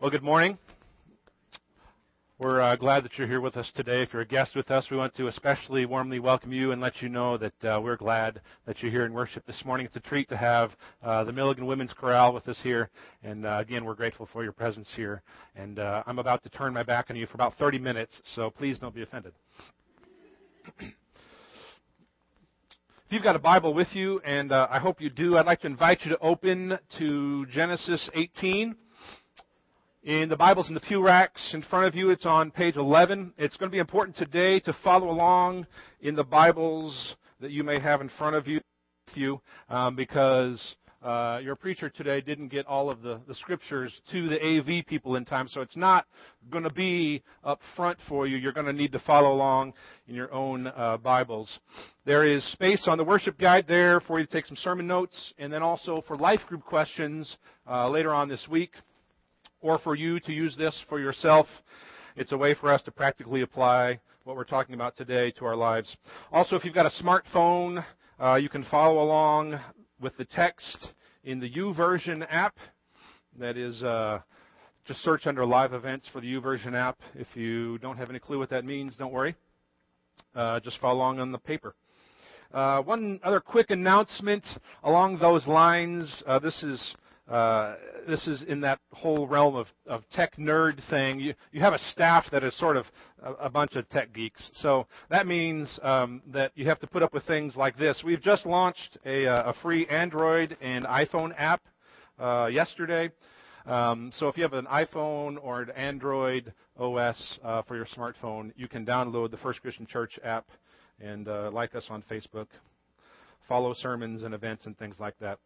Well, good morning. We're uh, glad that you're here with us today. If you're a guest with us, we want to especially warmly welcome you and let you know that uh, we're glad that you're here in worship this morning. It's a treat to have uh, the Milligan Women's Chorale with us here. And uh, again, we're grateful for your presence here. And uh, I'm about to turn my back on you for about 30 minutes, so please don't be offended. if you've got a Bible with you, and uh, I hope you do, I'd like to invite you to open to Genesis 18 in the Bibles in the pew racks in front of you. It's on page 11. It's going to be important today to follow along in the Bibles that you may have in front of you, um, because uh, your preacher today didn't get all of the, the scriptures to the AV people in time, so it's not going to be up front for you. You're going to need to follow along in your own uh, Bibles. There is space on the worship guide there for you to take some sermon notes, and then also for life group questions uh, later on this week or for you to use this for yourself. It's a way for us to practically apply what we're talking about today to our lives. Also, if you've got a smartphone, uh, you can follow along with the text in the YouVersion app. That is, uh, just search under live events for the YouVersion app. If you don't have any clue what that means, don't worry. Uh, just follow along on the paper. Uh, one other quick announcement along those lines. Uh, this is uh, this is in that whole realm of, of tech nerd thing. You, you have a staff that is sort of a, a bunch of tech geeks. So that means um, that you have to put up with things like this. We've just launched a, uh, a free Android and iPhone app uh, yesterday. Um, so if you have an iPhone or an Android OS uh, for your smartphone, you can download the First Christian Church app and uh, like us on Facebook, follow sermons and events and things like that.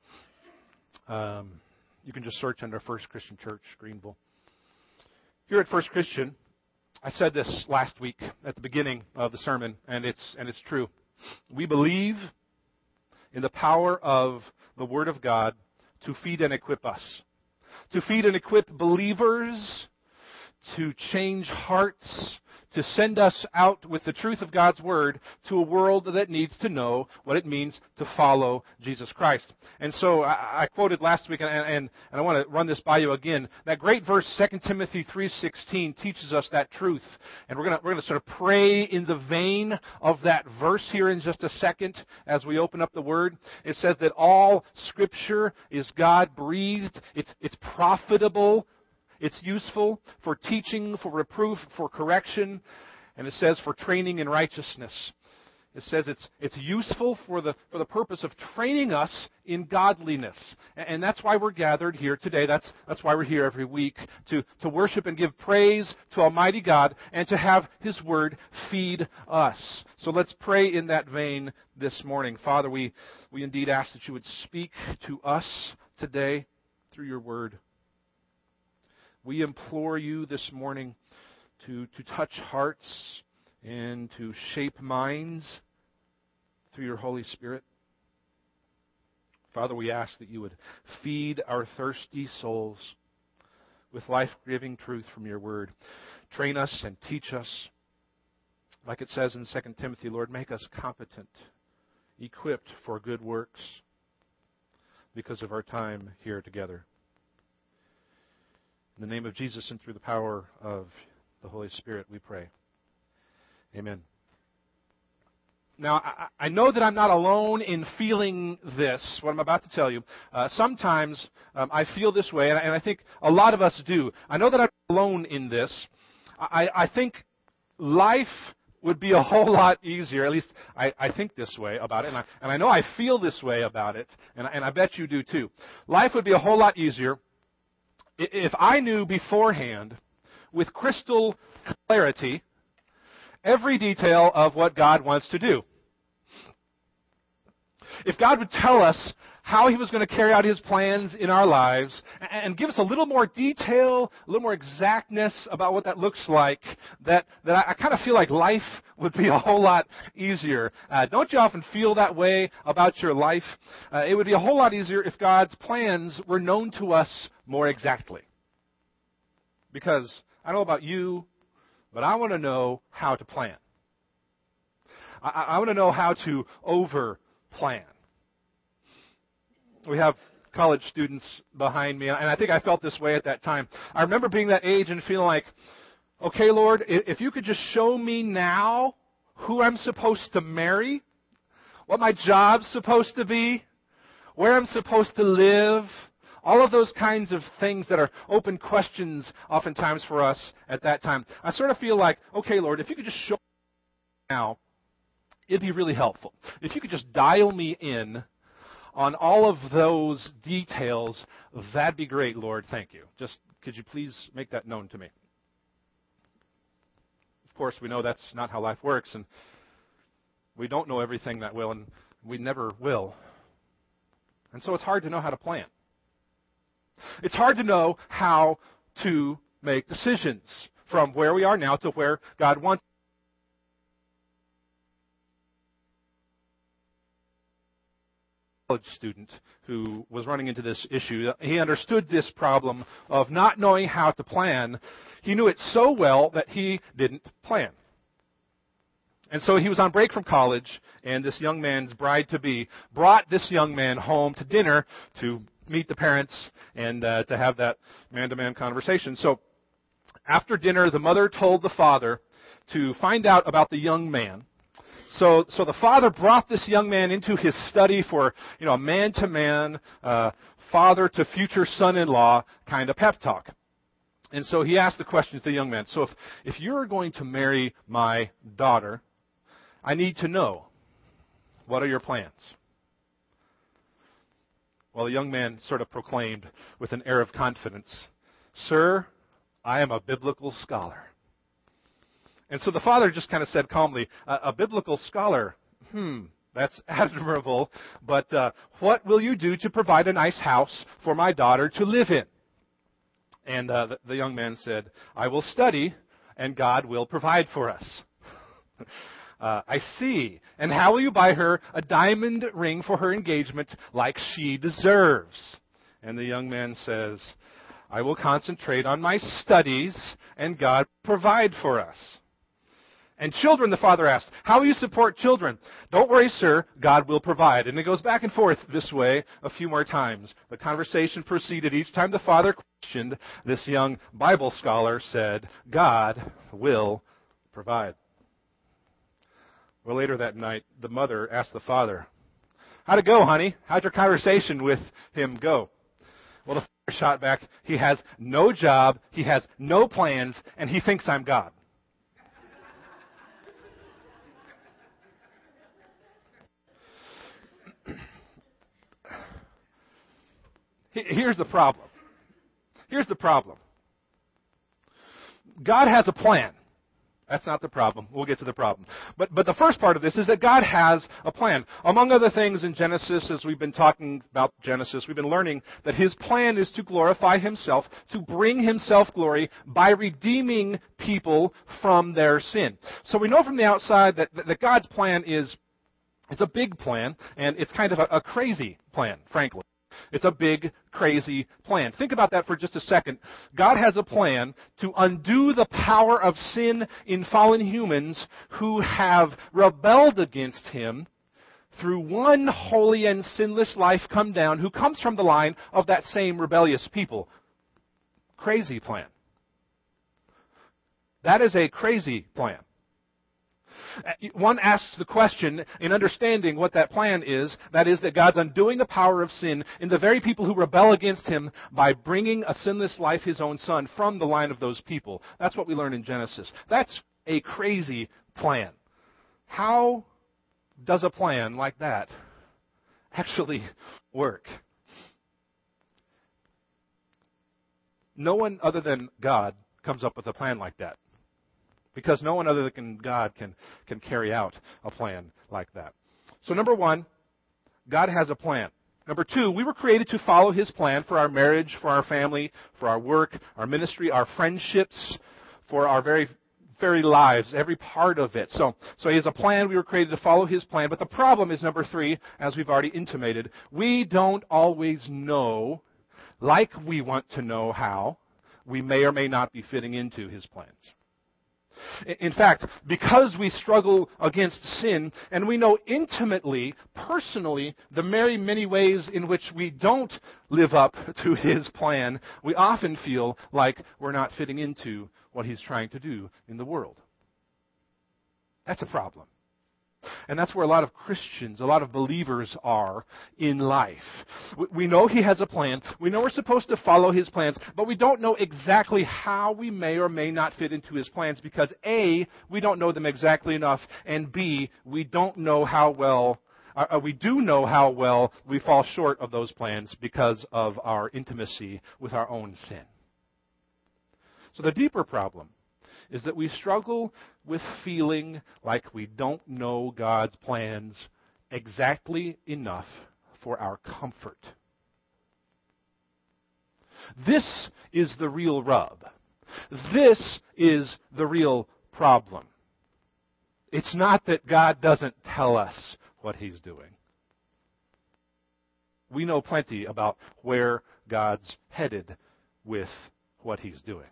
Um, you can just search under First Christian Church, Greenville. Here at First Christian, I said this last week at the beginning of the sermon, and it's, and it's true. We believe in the power of the Word of God to feed and equip us. To feed and equip believers, to change hearts, to send us out with the truth of God's Word to a world that needs to know what it means to follow Jesus Christ. And so I, I quoted last week, and, and, and I want to run this by you again. That great verse, 2 Timothy 3.16, teaches us that truth. And we're going we're to sort of pray in the vein of that verse here in just a second as we open up the Word. It says that all Scripture is God-breathed. It's, it's profitable it's useful for teaching, for reproof, for correction, and it says for training in righteousness. It says it's, it's useful for the, for the purpose of training us in godliness. And that's why we're gathered here today. That's, that's why we're here every week to, to worship and give praise to Almighty God and to have His Word feed us. So let's pray in that vein this morning. Father, we, we indeed ask that you would speak to us today through your Word. We implore you this morning to, to touch hearts and to shape minds through your Holy Spirit. Father, we ask that you would feed our thirsty souls with life giving truth from your word. Train us and teach us. Like it says in 2 Timothy, Lord, make us competent, equipped for good works because of our time here together. In the name of Jesus and through the power of the Holy Spirit, we pray. Amen. Now, I, I know that I'm not alone in feeling this, what I'm about to tell you. Uh, sometimes um, I feel this way, and I, and I, think a lot of us do. I know that I'm alone in this. I, I think life would be a whole lot easier. At least I, I think this way about it, and I, and I know I feel this way about it, and, and I bet you do too. Life would be a whole lot easier if I knew beforehand with crystal clarity every detail of what God wants to do. If God would tell us how He was going to carry out His plans in our lives and give us a little more detail, a little more exactness about what that looks like, that, that I, I kind of feel like life would be a whole lot easier. Uh, don't you often feel that way about your life? Uh, it would be a whole lot easier if God's plans were known to us more exactly. Because I don't know about you, but I want to know how to plan. I, I want to know how to over plan. We have college students behind me, and I think I felt this way at that time. I remember being that age and feeling like, okay, Lord, if you could just show me now who I'm supposed to marry, what my job's supposed to be, where I'm supposed to live, all of those kinds of things that are open questions oftentimes for us at that time. I sort of feel like, okay, Lord, if you could just show me now, it'd be really helpful. If you could just dial me in on all of those details, that'd be great, Lord. Thank you. Just could you please make that known to me? Of course, we know that's not how life works, and we don't know everything that will, and we never will. And so it's hard to know how to plan. It's hard to know how to make decisions from where we are now to where God wants. College student who was running into this issue. He understood this problem of not knowing how to plan. He knew it so well that he didn't plan. And so he was on break from college, and this young man's bride to be brought this young man home to dinner to meet the parents and uh, to have that man to man conversation. So after dinner, the mother told the father to find out about the young man. So, so the father brought this young man into his study for, you know, a man to uh, man, father to future son in law kind of pep talk. And so he asked the question to the young man. So if, if you're going to marry my daughter, I need to know what are your plans? Well, the young man sort of proclaimed with an air of confidence, Sir, I am a biblical scholar. And so the father just kind of said calmly, A, a biblical scholar, hmm, that's admirable, but uh, what will you do to provide a nice house for my daughter to live in? And uh, the, the young man said, I will study, and God will provide for us. Uh, I see. And how will you buy her a diamond ring for her engagement like she deserves? And the young man says, I will concentrate on my studies and God provide for us. And children, the father asked, how will you support children? Don't worry, sir, God will provide. And it goes back and forth this way a few more times. The conversation proceeded. Each time the father questioned, this young Bible scholar said, God will provide. Well, later that night, the mother asked the father, How'd it go, honey? How'd your conversation with him go? Well, the father shot back, He has no job, he has no plans, and he thinks I'm God. Here's the problem. Here's the problem. God has a plan. That's not the problem. We'll get to the problem. But, but the first part of this is that God has a plan. Among other things in Genesis, as we've been talking about Genesis, we've been learning that His plan is to glorify Himself, to bring Himself glory by redeeming people from their sin. So we know from the outside that, that God's plan is, it's a big plan, and it's kind of a, a crazy plan, frankly. It's a big, crazy plan. Think about that for just a second. God has a plan to undo the power of sin in fallen humans who have rebelled against Him through one holy and sinless life come down who comes from the line of that same rebellious people. Crazy plan. That is a crazy plan. Uh, one asks the question in understanding what that plan is, that is that God's undoing the power of sin in the very people who rebel against Him by bringing a sinless life, His own Son, from the line of those people. That's what we learn in Genesis. That's a crazy plan. How does a plan like that actually work? No one other than God comes up with a plan like that. Because no one other than God can, can carry out a plan like that. So, number one, God has a plan. Number two, we were created to follow His plan for our marriage, for our family, for our work, our ministry, our friendships, for our very, very lives, every part of it. So, so He has a plan. We were created to follow His plan. But the problem is number three, as we've already intimated, we don't always know, like we want to know how, we may or may not be fitting into His plans. In fact, because we struggle against sin and we know intimately, personally, the very many ways in which we don't live up to His plan, we often feel like we're not fitting into what He's trying to do in the world. That's a problem. And that's where a lot of Christians, a lot of believers are in life. We know He has a plan. We know we're supposed to follow His plans, but we don't know exactly how we may or may not fit into His plans because A, we don't know them exactly enough, and B, we don't know how well, uh, uh we do know how well we fall short of those plans because of our intimacy with our own sin. So the deeper problem is that we struggle with feeling like we don't know God's plans exactly enough for our comfort. This is the real rub. This is the real problem. It's not that God doesn't tell us what He's doing. We know plenty about where God's headed with what He's doing.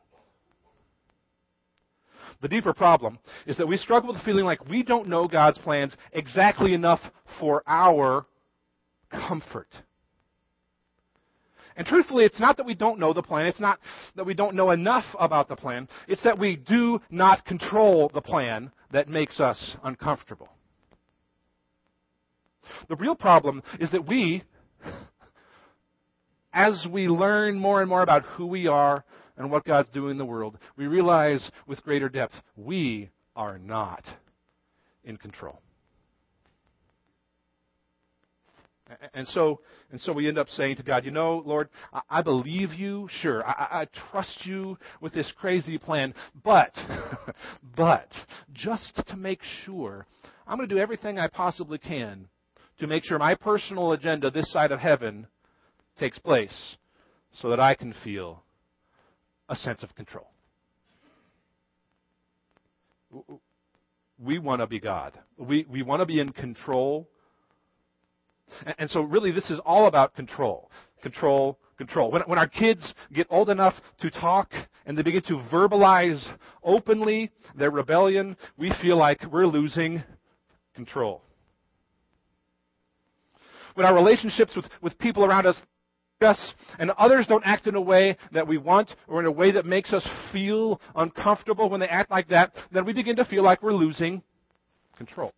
The deeper problem is that we struggle with feeling like we don't know God's plans exactly enough for our comfort. And truthfully, it's not that we don't know the plan. It's not that we don't know enough about the plan. It's that we do not control the plan that makes us uncomfortable. The real problem is that we, as we learn more and more about who we are and what God's doing in the world, we realize with greater depth we are not in control. And so, and so we end up saying to God, you know, Lord, I, I believe you, sure, I, I trust you with this crazy plan, but, but, just to make sure, I'm going to do everything I possibly can to make sure my personal agenda this side of heaven takes place so that I can feel a sense of control. We want to be God. We, we want to be in control. And, and so, really, this is all about control. Control, control. When, when our kids get old enough to talk and they begin to verbalize openly their rebellion, we feel like we're losing control. When our relationships with, with people around us us and others don't act in a way that we want or in a way that makes us feel uncomfortable when they act like that, then we begin to feel like we're losing control.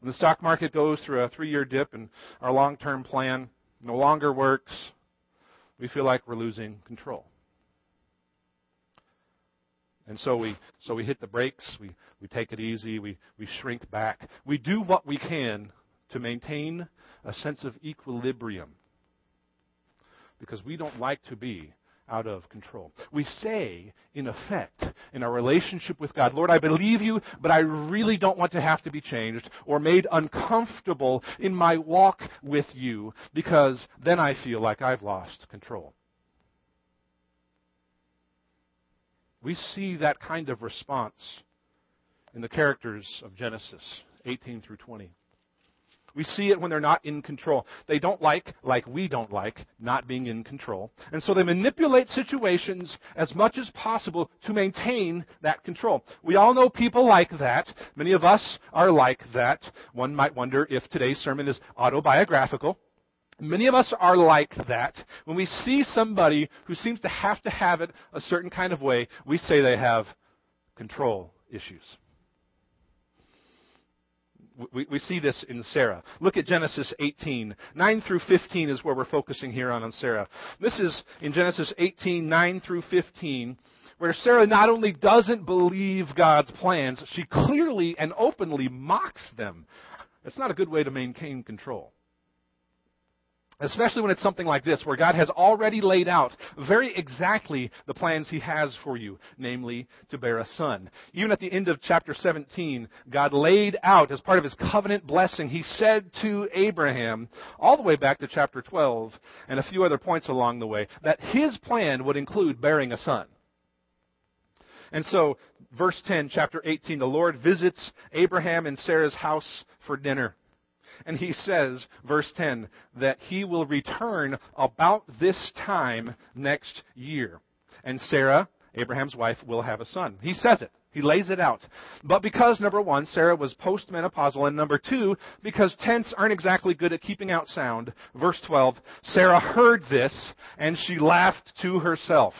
When the stock market goes through a three year dip and our long term plan no longer works, we feel like we're losing control. And so we so we hit the brakes, we, we take it easy, we, we shrink back. We do what we can to maintain a sense of equilibrium because we don't like to be out of control. We say, in effect, in our relationship with God, Lord, I believe you, but I really don't want to have to be changed or made uncomfortable in my walk with you because then I feel like I've lost control. We see that kind of response in the characters of Genesis 18 through 20. We see it when they're not in control. They don't like, like we don't like, not being in control. And so they manipulate situations as much as possible to maintain that control. We all know people like that. Many of us are like that. One might wonder if today's sermon is autobiographical. Many of us are like that. When we see somebody who seems to have to have it a certain kind of way, we say they have control issues we, we see this in Sarah. Look at Genesis 18. 9 through 15 is where we're focusing here on, on Sarah. This is in Genesis 18, 9 through 15, where Sarah not only doesn't believe God's plans, she clearly and openly mocks them. It's not a good way to maintain control. Especially when it's something like this, where God has already laid out very exactly the plans He has for you, namely to bear a son. Even at the end of chapter 17, God laid out, as part of His covenant blessing, He said to Abraham, all the way back to chapter 12, and a few other points along the way, that His plan would include bearing a son. And so, verse 10, chapter 18, the Lord visits Abraham and Sarah's house for dinner. And he says, verse 10, that he will return about this time next year. And Sarah Abraham's wife, will have a son. He says it. He lays it out. But because, number one, Sarah was postmenopausal, and number two, because tents aren't exactly good at keeping out sound, verse 12, Sarah heard this, and she laughed to herself.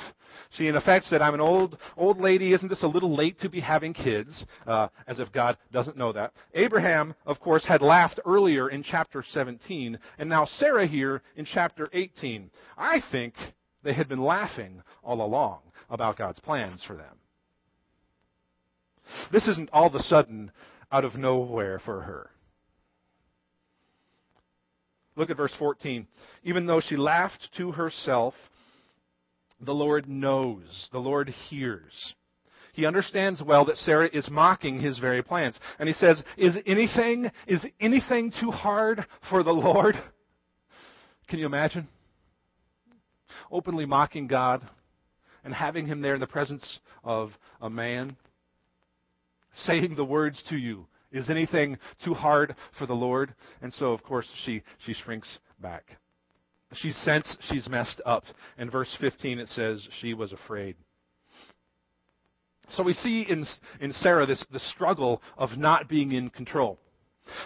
She, in effect, said, I'm an old, old lady. Isn't this a little late to be having kids? Uh, as if God doesn't know that. Abraham, of course, had laughed earlier in chapter 17, and now Sarah here in chapter 18. I think they had been laughing all along about God's plans for them. This isn't all of a sudden out of nowhere for her. Look at verse 14. Even though she laughed to herself, the Lord knows, the Lord hears. He understands well that Sarah is mocking his very plans. And he says, Is anything, is anything too hard for the Lord? Can you imagine? Openly mocking God and having him there in the presence of a man saying the words to you. Is anything too hard for the Lord? And so, of course, she, she shrinks back. She senses she's messed up. In verse 15, it says she was afraid. So we see in, in Sarah this the struggle of not being in control.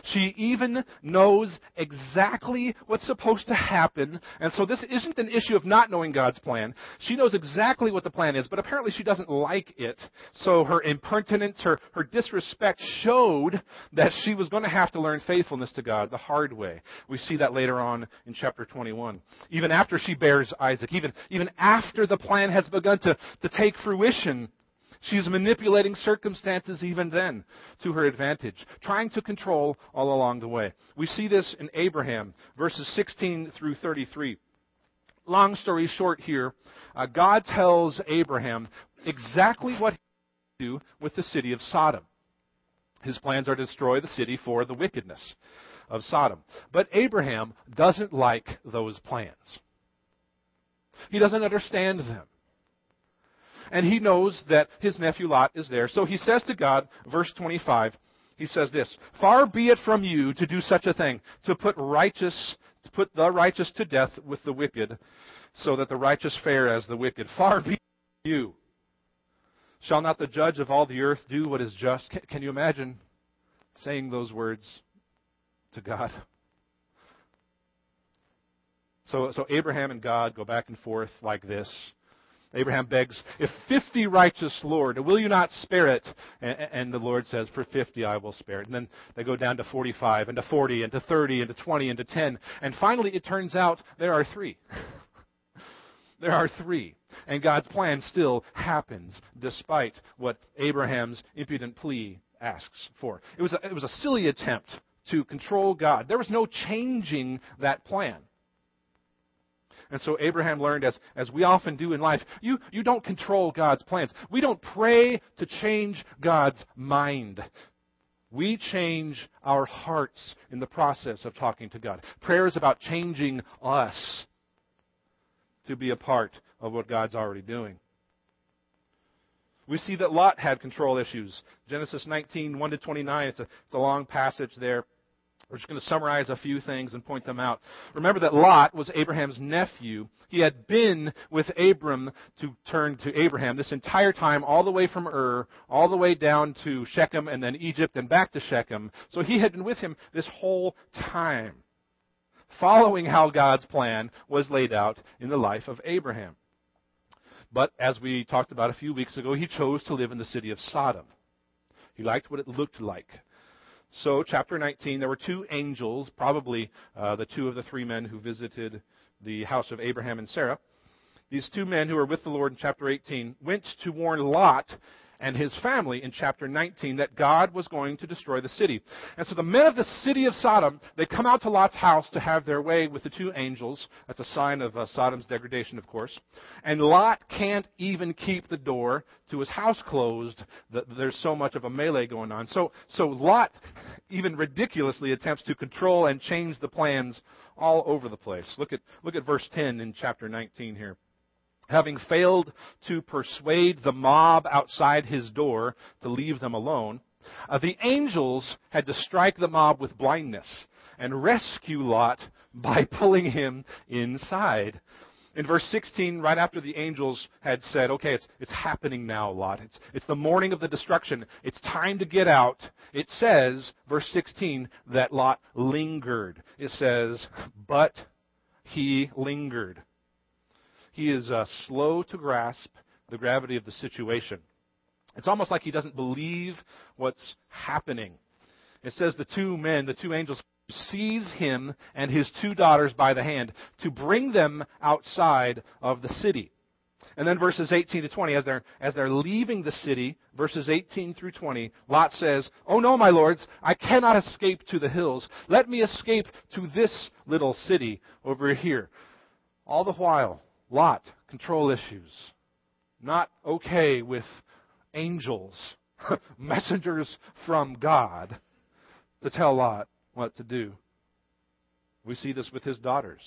She even knows exactly what's supposed to happen. And so this isn't an issue of not knowing God's plan. She knows exactly what the plan is, but apparently she doesn't like it. So her impertinence, her, her disrespect showed that she was going to have to learn faithfulness to God the hard way. We see that later on in chapter 21. Even after she bears Isaac, even, even after the plan has begun to, to take fruition, She's manipulating circumstances even then to her advantage, trying to control all along the way. We see this in Abraham, verses 16 through 33. Long story short here, uh, God tells Abraham exactly what he do with the city of Sodom. His plans are to destroy the city for the wickedness of Sodom. But Abraham doesn't like those plans. He doesn't understand them and he knows that his nephew Lot is there. So he says to God, verse 25, he says this, Far be it from you to do such a thing, to put righteous, to put the righteous to death with the wicked, so that the righteous fare as the wicked. Far be you. Shall not the judge of all the earth do what is just? Can you imagine saying those words to God? So, so Abraham and God go back and forth like this. Abraham begs, If fifty righteous, Lord, will you not spare it? And the Lord says, For fifty I will spare it. And then they go down to 45, and to 40, and to 30, and to 20, and to 10. And finally, it turns out there are three. there are three. And God's plan still happens, despite what Abraham's impudent plea asks for. It was a, it was a silly attempt to control God. There was no changing that plan. And so Abraham learned, as, as we often do in life, you, you don't control God's plans. We don't pray to change God's mind. We change our hearts in the process of talking to God. Prayer is about changing us to be a part of what God's already doing. We see that Lot had control issues. Genesis 19, 1 to 29, it's a, it's a long passage there. We're just going to summarize a few things and point them out. Remember that Lot was Abraham's nephew. He had been with Abram to turn to Abraham this entire time, all the way from Ur, all the way down to Shechem and then Egypt and back to Shechem. So he had been with him this whole time, following how God's plan was laid out in the life of Abraham. But as we talked about a few weeks ago, he chose to live in the city of Sodom. He liked what it looked like. So, chapter 19, there were two angels, probably uh, the two of the three men who visited the house of Abraham and Sarah. These two men who were with the Lord in chapter 18 went to warn Lot and his family in chapter 19 that God was going to destroy the city. And so the men of the city of Sodom, they come out to Lot's house to have their way with the two angels. That's a sign of uh, Sodom's degradation, of course. And Lot can't even keep the door to his house closed. There's so much of a melee going on. So, so Lot even ridiculously attempts to control and change the plans all over the place. Look at, look at verse 10 in chapter 19 here having failed to persuade the mob outside his door to leave them alone, uh, the angels had to strike the mob with blindness and rescue Lot by pulling him inside. in verse 16, right after the angels had said, okay, it's, it's happening now, Lot. It's, it's the morning of the destruction. It's time to get out. It says, verse 16, that Lot lingered. It says, but he lingered. He is uh, slow to grasp the gravity of the situation. It's almost like he doesn't believe what's happening. It says the two men, the two angels, seize him and his two daughters by the hand to bring them outside of the city. And then verses 18 to 20, as they're, as they're leaving the city, verses 18 through 20, Lot says, Oh no, my lords, I cannot escape to the hills. Let me escape to this little city over here. All the while, Lot, control issues. Not okay with angels, messengers from God, to tell Lot what to do. We see this with his daughters.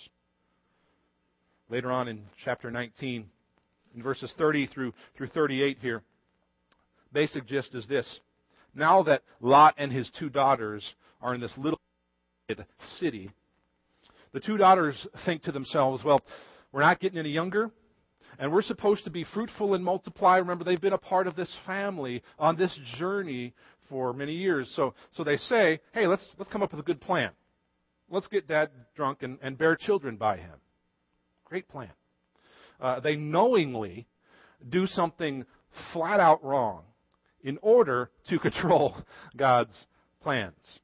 Later on in chapter 19, in verses 30 through, through 38 here, basic gist is this. Now that Lot and his two daughters are in this little city, the two daughters think to themselves, well, we're not getting any younger, and we're supposed to be fruitful and multiply. Remember, they've been a part of this family on this journey for many years. So, so they say, hey, let's, let's come up with a good plan. Let's get dad drunk and, and bear children by him. Great plan. Uh, they knowingly do something flat out wrong in order to control God's plans.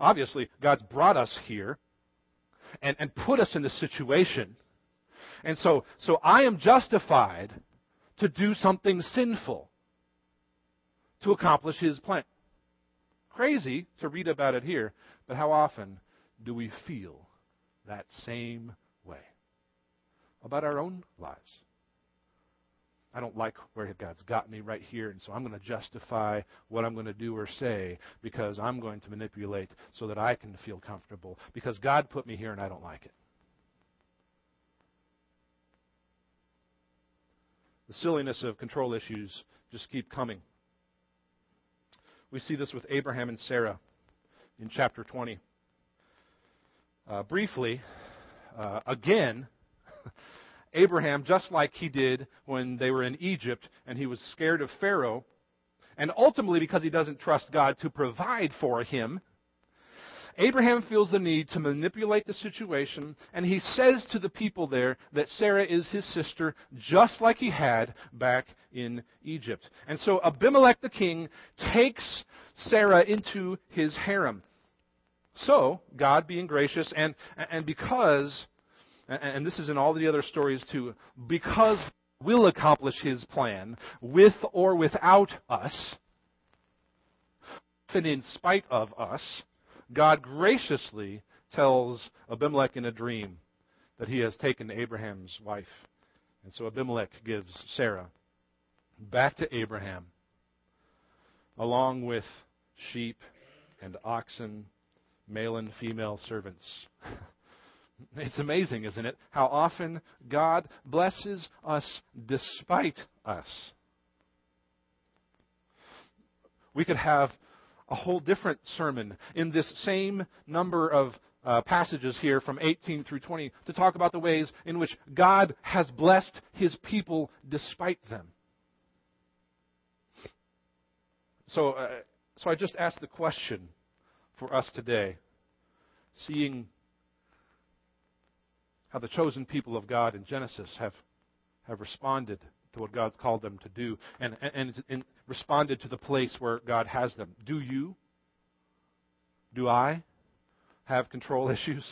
Obviously, God's brought us here and, and put us in this situation. And so, so I am justified to do something sinful to accomplish his plan. Crazy to read about it here, but how often do we feel that same way about our own lives? I don't like where God's got me right here, and so I'm going to justify what I'm going to do or say because I'm going to manipulate so that I can feel comfortable because God put me here and I don't like it. The silliness of control issues just keep coming. We see this with Abraham and Sarah in chapter 20. Uh, briefly, uh, again, Abraham, just like he did when they were in Egypt and he was scared of Pharaoh, and ultimately because he doesn't trust God to provide for him, Abraham feels the need to manipulate the situation, and he says to the people there that Sarah is his sister, just like he had back in Egypt. And so Abimelech the king takes Sarah into his harem. So, God being gracious, and, and because, and this is in all the other stories too, because will accomplish his plan with or without us, and in spite of us, God graciously tells Abimelech in a dream that he has taken Abraham's wife. And so Abimelech gives Sarah back to Abraham, along with sheep and oxen, male and female servants. It's amazing, isn't it? How often God blesses us despite us. We could have a whole different sermon in this same number of uh, passages here from 18 through 20 to talk about the ways in which God has blessed his people despite them. So, uh, so I just asked the question for us today, seeing how the chosen people of God in Genesis have, have responded to what God's called them to do and, and, and responded to the place where God has them. Do you? Do I have control issues?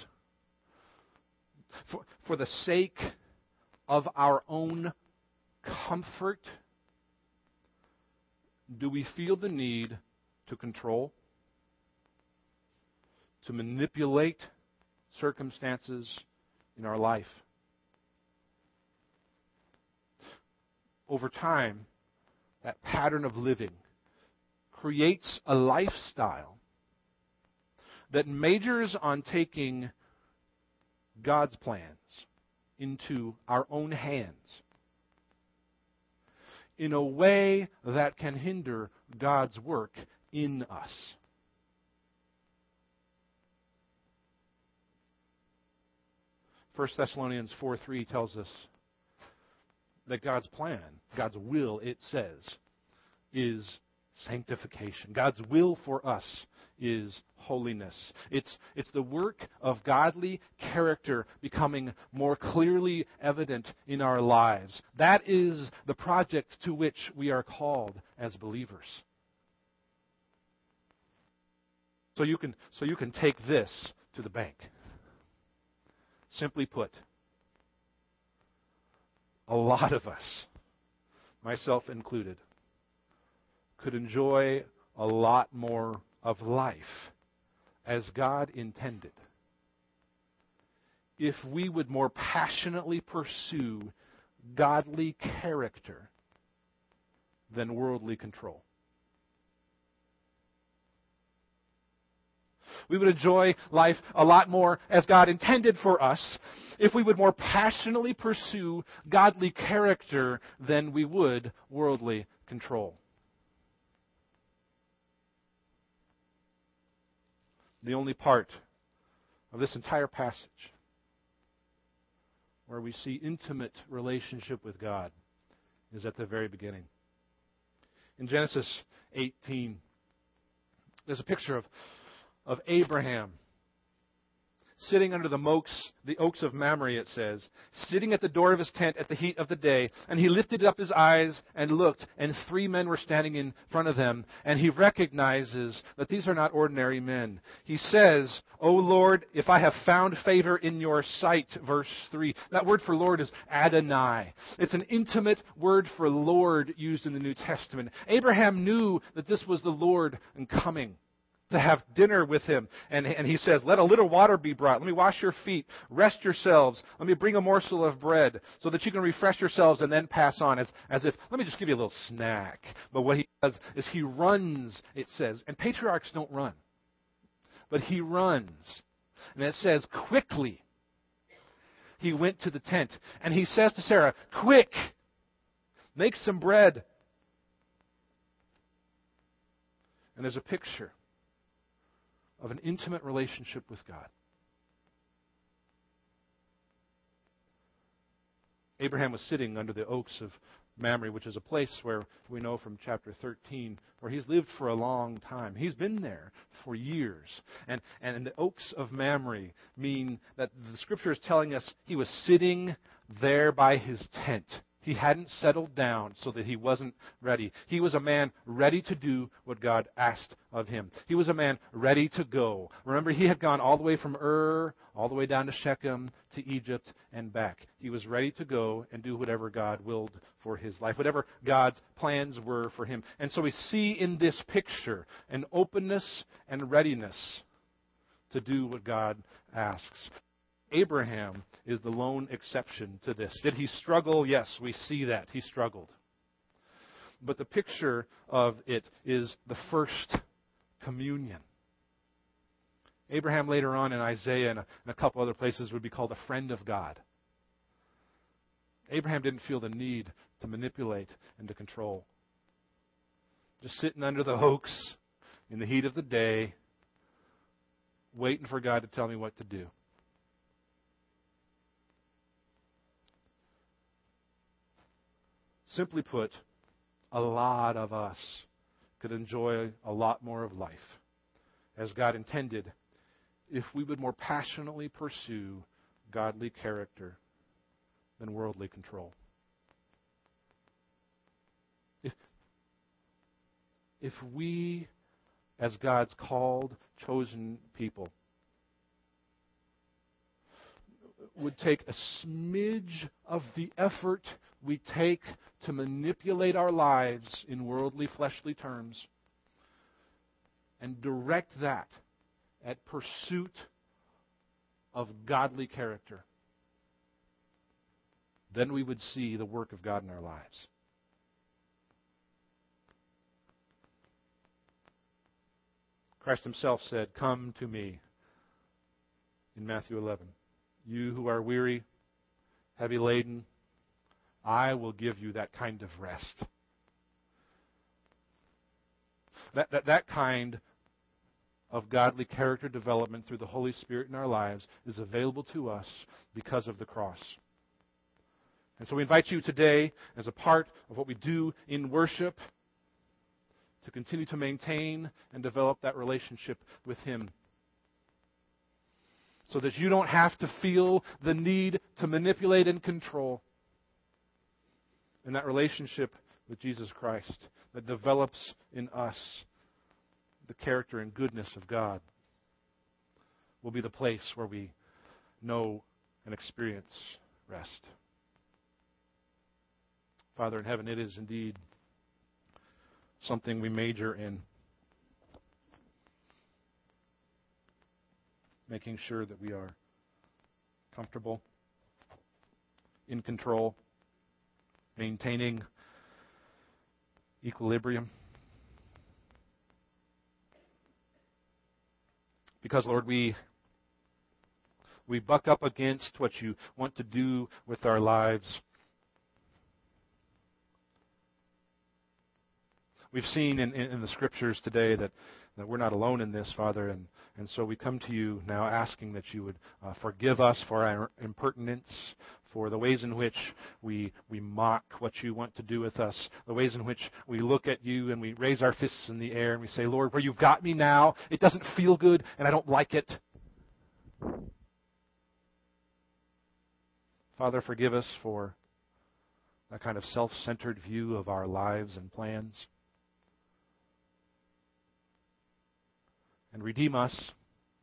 For, for the sake of our own comfort, do we feel the need to control, to manipulate circumstances in our life? over time, that pattern of living creates a lifestyle that majors on taking God's plans into our own hands in a way that can hinder God's work in us. 1 Thessalonians 4 3 tells us that God's plan, God's will, it says, is sanctification. God's will for us is holiness. It's, it's the work of godly character becoming more clearly evident in our lives. That is the project to which we are called as believers. So you can, so you can take this to the bank. Simply put, a lot of us, myself included, could enjoy a lot more of life as God intended if we would more passionately pursue godly character than worldly control. We would enjoy life a lot more as God intended for us if we would more passionately pursue godly character than we would worldly control. The only part of this entire passage where we see intimate relationship with God is at the very beginning. In Genesis 18, there's a picture of of Abraham sitting under the oaks, the oaks of Mamre, it says, sitting at the door of his tent at the heat of the day. And he lifted up his eyes and looked, and three men were standing in front of them. And he recognizes that these are not ordinary men. He says, O Lord, if I have found favor in your sight, verse 3. That word for Lord is Adonai. It's an intimate word for Lord used in the New Testament. Abraham knew that this was the Lord coming to have dinner with him. And, and he says, Let a little water be brought. Let me wash your feet. Rest yourselves. Let me bring a morsel of bread so that you can refresh yourselves and then pass on as, as if, let me just give you a little snack. But what he does is he runs, it says. And patriarchs don't run. But he runs. And it says, quickly he went to the tent. And he says to Sarah, Quick, make some bread. And there's a picture of an intimate relationship with God. Abraham was sitting under the oaks of Mamre, which is a place where we know from chapter 13 where he's lived for a long time. He's been there for years. And, and the oaks of Mamre mean that the scripture is telling us he was sitting there by his tent. He hadn't settled down so that he wasn't ready. He was a man ready to do what God asked of him. He was a man ready to go. Remember, he had gone all the way from Ur, all the way down to Shechem, to Egypt, and back. He was ready to go and do whatever God willed for his life, whatever God's plans were for him. And so we see in this picture an openness and readiness to do what God asks. Abraham is the lone exception to this. Did he struggle? Yes, we see that. He struggled. But the picture of it is the first communion. Abraham later on in Isaiah and a, couple other places would be called a friend of God. Abraham didn't feel the need to manipulate and to control. Just sitting under the oaks in the heat of the day, waiting for God to tell me what to do. Simply put, a lot of us could enjoy a lot more of life as God intended if we would more passionately pursue godly character than worldly control. If, if we, as God's called, chosen people, would take a smidge of the effort we take to manipulate our lives in worldly, fleshly terms and direct that at pursuit of godly character, then we would see the work of God in our lives. Christ himself said, Come to me in Matthew 11. You who are weary, heavy laden, I will give you that kind of rest. That, that, that kind of godly character development through the Holy Spirit in our lives is available to us because of the cross. And so we invite you today, as a part of what we do in worship, to continue to maintain and develop that relationship with Him. So that you don't have to feel the need to manipulate and control. In that relationship with Jesus Christ that develops in us the character and goodness of God will be the place where we know and experience rest. Father in heaven, it is indeed something we major in. Making sure that we are comfortable, in control, maintaining equilibrium. Because, Lord, we, we buck up against what you want to do with our lives. We've seen in, in, in the scriptures today that, that we're not alone in this, Father, and, and so we come to you now asking that you would uh, forgive us for our impertinence, for the ways in which we, we mock what you want to do with us, the ways in which we look at you and we raise our fists in the air and we say, Lord, where you've got me now, it doesn't feel good and I don't like it. Father, forgive us for that kind of self centered view of our lives and plans. And redeem us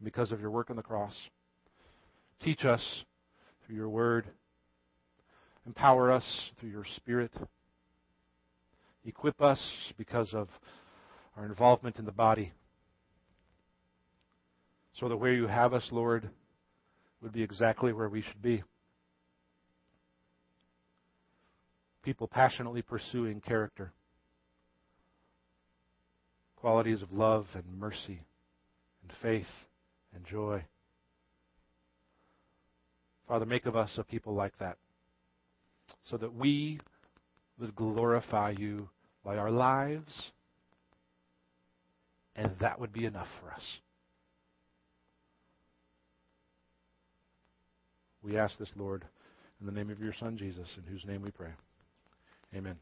because of your work on the cross. Teach us through your word Empower us through your Spirit. Equip us because of our involvement in the body. So that where you have us, Lord, would be exactly where we should be. People passionately pursuing character, qualities of love and mercy and faith and joy. Father, make of us a people like that so that we would glorify you by our lives, and that would be enough for us. We ask this, Lord, in the name of your Son, Jesus, in whose name we pray. Amen.